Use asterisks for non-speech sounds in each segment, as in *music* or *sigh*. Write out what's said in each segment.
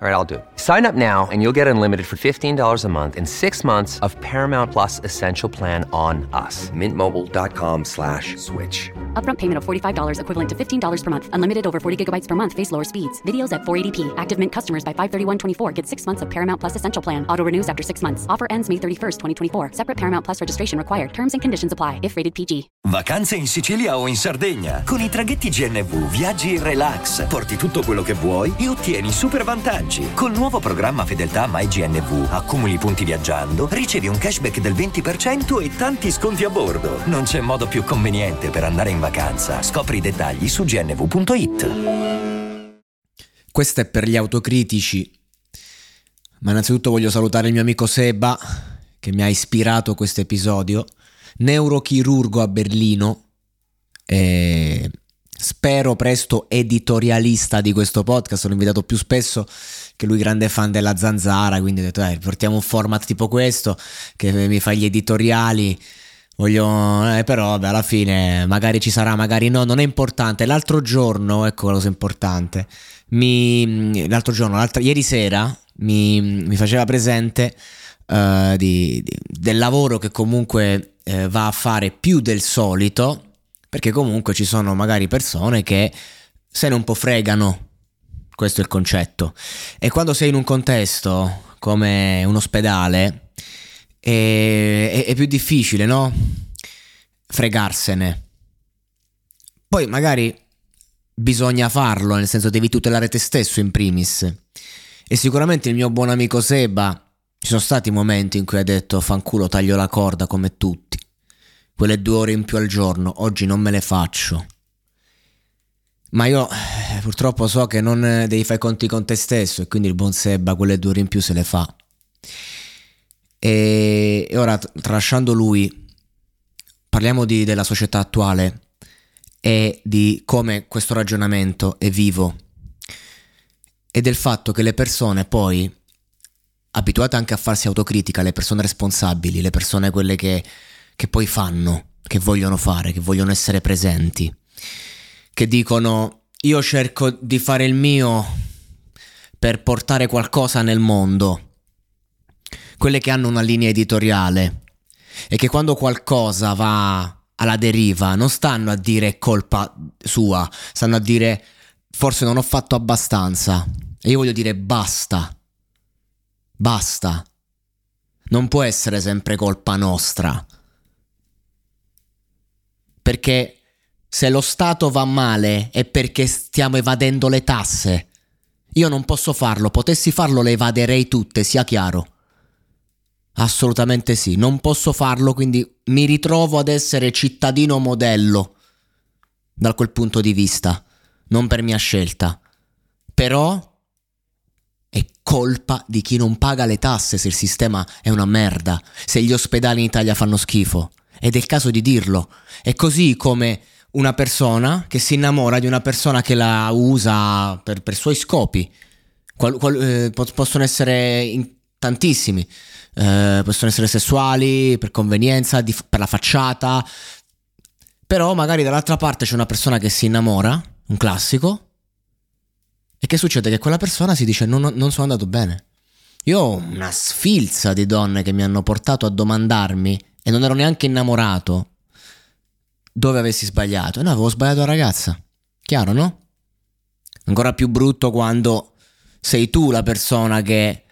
All right, I'll do it. Sign up now and you'll get unlimited for $15 a month and six months of Paramount Plus Essential Plan on us. Mintmobile.com slash switch. Upfront payment of $45 equivalent to $15 per month. Unlimited over 40 gigabytes per month. Face lower speeds. Videos at 480p. Active Mint customers by 531.24 get six months of Paramount Plus Essential Plan. Auto renews after six months. Offer ends May 31st, 2024. Separate Paramount Plus registration required. Terms and conditions apply if rated PG. Vacanze in Sicilia o in Sardegna. Con i traghetti GNV viaggi in relax, porti tutto quello che vuoi e ottieni super vantaggi. Col nuovo programma Fedeltà MyGNV accumuli punti viaggiando, ricevi un cashback del 20% e tanti sconti a bordo. Non c'è modo più conveniente per andare in vacanza. Scopri i dettagli su gnv.it. Questo è per gli autocritici. Ma innanzitutto voglio salutare il mio amico Seba che mi ha ispirato questo episodio, neurochirurgo a Berlino e spero presto editorialista di questo podcast, l'ho invitato più spesso che lui grande fan della zanzara, quindi ho detto dai, portiamo un format tipo questo che mi fa gli editoriali. Voglio, eh, però vabbè, alla fine magari ci sarà, magari no, non è importante. L'altro giorno, ecco la cosa importante, mi, l'altro giorno, l'altra, ieri sera mi, mi faceva presente uh, di, di, del lavoro che comunque uh, va a fare più del solito, perché comunque ci sono magari persone che se ne un po' fregano questo è il concetto. E quando sei in un contesto come un ospedale, è, è, è più difficile, no? Fregarsene. Poi magari bisogna farlo, nel senso devi tutelare te stesso in primis. E sicuramente il mio buon amico Seba, ci sono stati momenti in cui ha detto fanculo taglio la corda come tutti. Quelle due ore in più al giorno, oggi non me le faccio. Ma io eh, purtroppo so che non devi fare i conti con te stesso e quindi il buon Seba quelle due ore in più se le fa. E, e ora, tralasciando lui, parliamo di, della società attuale e di come questo ragionamento è vivo e del fatto che le persone poi, abituate anche a farsi autocritica, le persone responsabili, le persone quelle che, che poi fanno, che vogliono fare, che vogliono essere presenti, che dicono io cerco di fare il mio per portare qualcosa nel mondo. Quelle che hanno una linea editoriale e che quando qualcosa va alla deriva non stanno a dire colpa sua, stanno a dire forse non ho fatto abbastanza. E io voglio dire basta. Basta. Non può essere sempre colpa nostra. Perché se lo Stato va male è perché stiamo evadendo le tasse. Io non posso farlo, potessi farlo le evaderei tutte, sia chiaro. Assolutamente sì, non posso farlo, quindi mi ritrovo ad essere cittadino modello da quel punto di vista, non per mia scelta. Però è colpa di chi non paga le tasse se il sistema è una merda, se gli ospedali in Italia fanno schifo. Ed è il caso di dirlo. È così come una persona che si innamora di una persona che la usa per, per suoi scopi. Qual, qual, eh, possono essere tantissimi, eh, possono essere sessuali, per convenienza, di, per la facciata. Però magari dall'altra parte c'è una persona che si innamora, un classico, e che succede? Che quella persona si dice non, non sono andato bene. Io ho una sfilza di donne che mi hanno portato a domandarmi, e non ero neanche innamorato, dove avessi sbagliato. E no, avevo sbagliato la ragazza. Chiaro, no? Ancora più brutto quando sei tu la persona che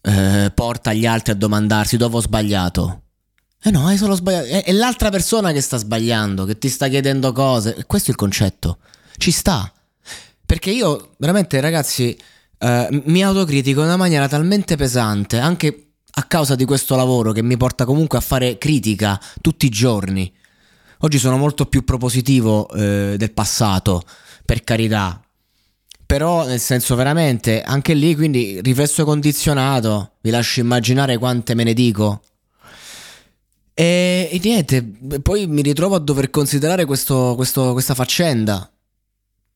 eh, porta gli altri a domandarsi dove ho sbagliato. Eh no, hai solo sbagliato. È, è, l'altra persona che sta sbagliando, che ti sta chiedendo cose. Questo è il concetto. Ci sta. Perché io, veramente, ragazzi, eh, mi autocritico in una maniera talmente pesante, anche a causa di questo lavoro che mi porta comunque a fare critica tutti i giorni Oggi sono molto più propositivo eh, del passato, per carità. Però nel senso veramente, anche lì quindi riflesso condizionato, vi lascio immaginare quante me ne dico. E, e niente, poi mi ritrovo a dover considerare questo, questo, questa faccenda.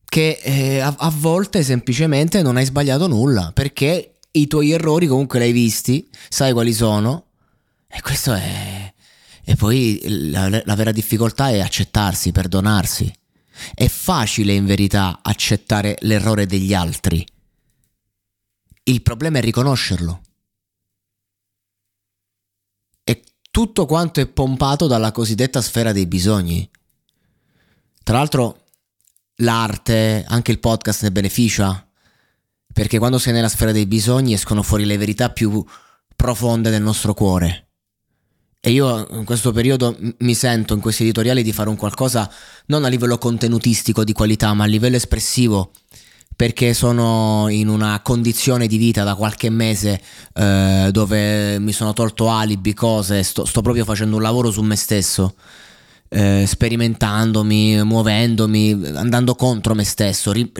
Che eh, a, a volte semplicemente non hai sbagliato nulla, perché i tuoi errori comunque li hai visti, sai quali sono. E questo è e poi la, la vera difficoltà è accettarsi, perdonarsi. È facile in verità accettare l'errore degli altri. Il problema è riconoscerlo. E tutto quanto è pompato dalla cosiddetta sfera dei bisogni. Tra l'altro l'arte, anche il podcast ne beneficia, perché quando sei nella sfera dei bisogni escono fuori le verità più profonde del nostro cuore. E io in questo periodo mi sento in questi editoriali di fare un qualcosa non a livello contenutistico di qualità, ma a livello espressivo, perché sono in una condizione di vita da qualche mese eh, dove mi sono tolto alibi, cose, sto, sto proprio facendo un lavoro su me stesso eh, sperimentandomi, muovendomi, andando contro me stesso, ri-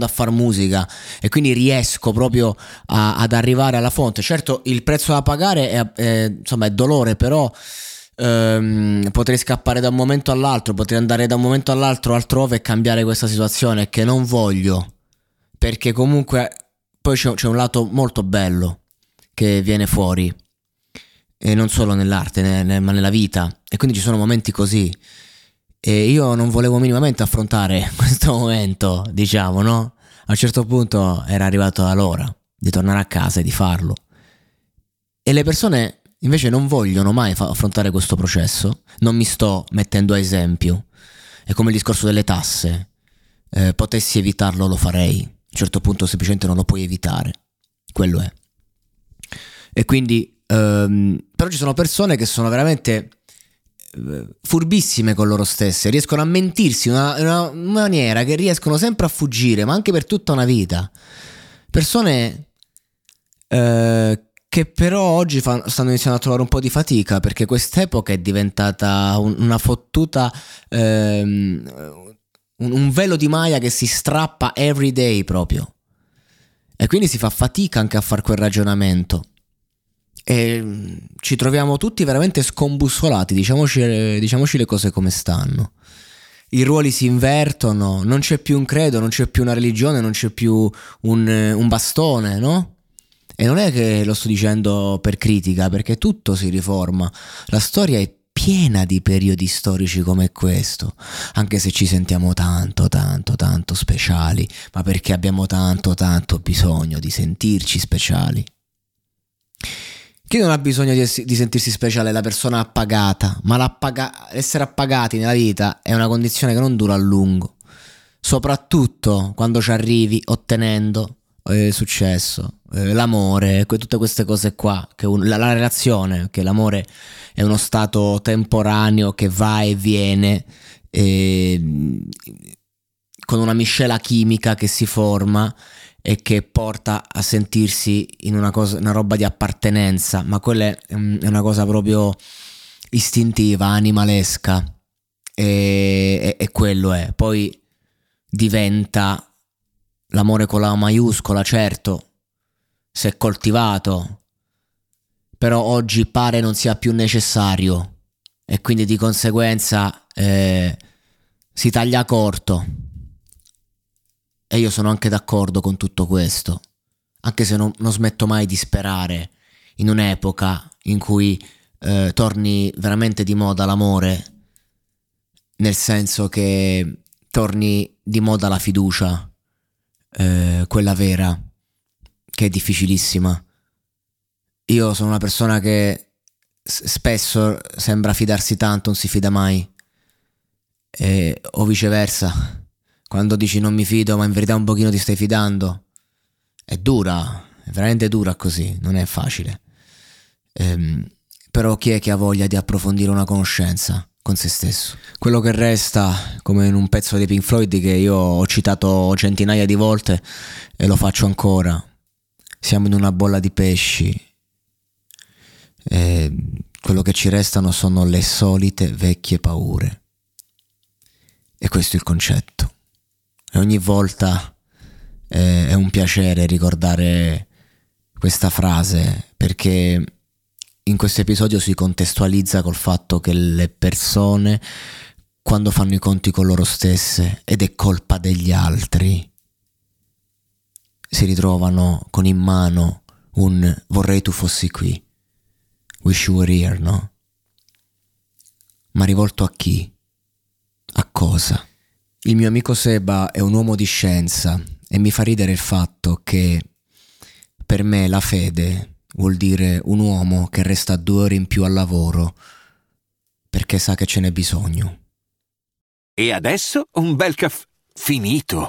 a fare musica e quindi riesco proprio a- ad arrivare alla fonte. Certo, il prezzo da pagare è, è, insomma, è dolore, però ehm, potrei scappare da un momento all'altro, potrei andare da un momento all'altro altrove e cambiare questa situazione che non voglio, perché comunque poi c'è, c'è un lato molto bello che viene fuori e non solo nell'arte, ne, ne, ma nella vita. E quindi ci sono momenti così. E io non volevo minimamente affrontare *laughs* questo momento, diciamo, no? A un certo punto era arrivato l'ora di tornare a casa e di farlo. E le persone invece non vogliono mai fa- affrontare questo processo. Non mi sto mettendo a esempio. È come il discorso delle tasse. Eh, potessi evitarlo, lo farei. A un certo punto semplicemente non lo puoi evitare. Quello è. E quindi Um, però ci sono persone che sono veramente uh, furbissime con loro stesse, riescono a mentirsi in una, una, maniera che riescono sempre a fuggire, ma anche per tutta una vita. Persone uh, che però oggi fan, stanno iniziando a trovare un po' di fatica perché quest'epoca è diventata un, una fottuta... Um, un, velo di Maya che si strappa every day proprio. E quindi si fa fatica anche a fare quel ragionamento. E mm, ci troviamo tutti veramente scombussolati, diciamoci, diciamoci le cose come stanno. I ruoli si invertono, non c'è più un credo, non c'è più una religione, non c'è più un, un bastone, no? E non è che lo sto dicendo per critica, perché tutto si riforma. La storia è piena di periodi storici come questo, anche se ci sentiamo tanto, tanto, tanto speciali, ma perché abbiamo tanto, tanto bisogno di sentirci speciali. Chi non ha bisogno di, di sentirsi speciale è la persona appagata, ma l'appaga- essere appagati nella vita è una condizione che non dura a lungo, soprattutto quando ci arrivi ottenendo eh, successo, eh, l'amore, que- tutte queste cose qua, un- la-, la relazione, che l'amore è uno stato temporaneo che va e viene. Eh, con una miscela chimica che si forma e che porta a sentirsi in una, cosa, una roba di appartenenza, ma quella è, una cosa proprio istintiva, animalesca e, e, e quello è. Poi diventa l'amore con la maiuscola, certo, se è coltivato, però oggi pare non sia più necessario e quindi di conseguenza eh, si taglia corto. E io sono anche d'accordo con tutto questo, anche se non, non smetto mai di sperare in un'epoca in cui eh, torni veramente di moda l'amore, nel senso che torni di moda la fiducia, eh, quella vera, che è difficilissima. Io sono una persona che spesso sembra fidarsi tanto, non si fida mai, e, o viceversa quando dici non mi fido, ma in verità un pochino ti stai fidando, è dura, è veramente dura così, non è facile. Ehm, però chi è che ha voglia di approfondire una conoscenza con se stesso? Quello che resta, come in un pezzo di Pink Floyd che io ho citato centinaia di volte e lo faccio ancora, siamo in una bolla di pesci. E quello che ci restano sono le solite vecchie paure. questo è il concetto. E ogni volta eh, è un piacere ricordare questa frase perché in questo episodio si contestualizza col fatto che le persone quando fanno i conti con loro stesse ed è colpa degli altri si ritrovano con in mano un vorrei tu fossi qui wish you were here no? Ma rivolto a chi? A cosa il mio amico Seba è un uomo di scienza e mi fa ridere il fatto che per me la fede vuol dire un uomo che resta due ore in più al lavoro perché sa che ce n'è bisogno. E adesso un bel caffè finito.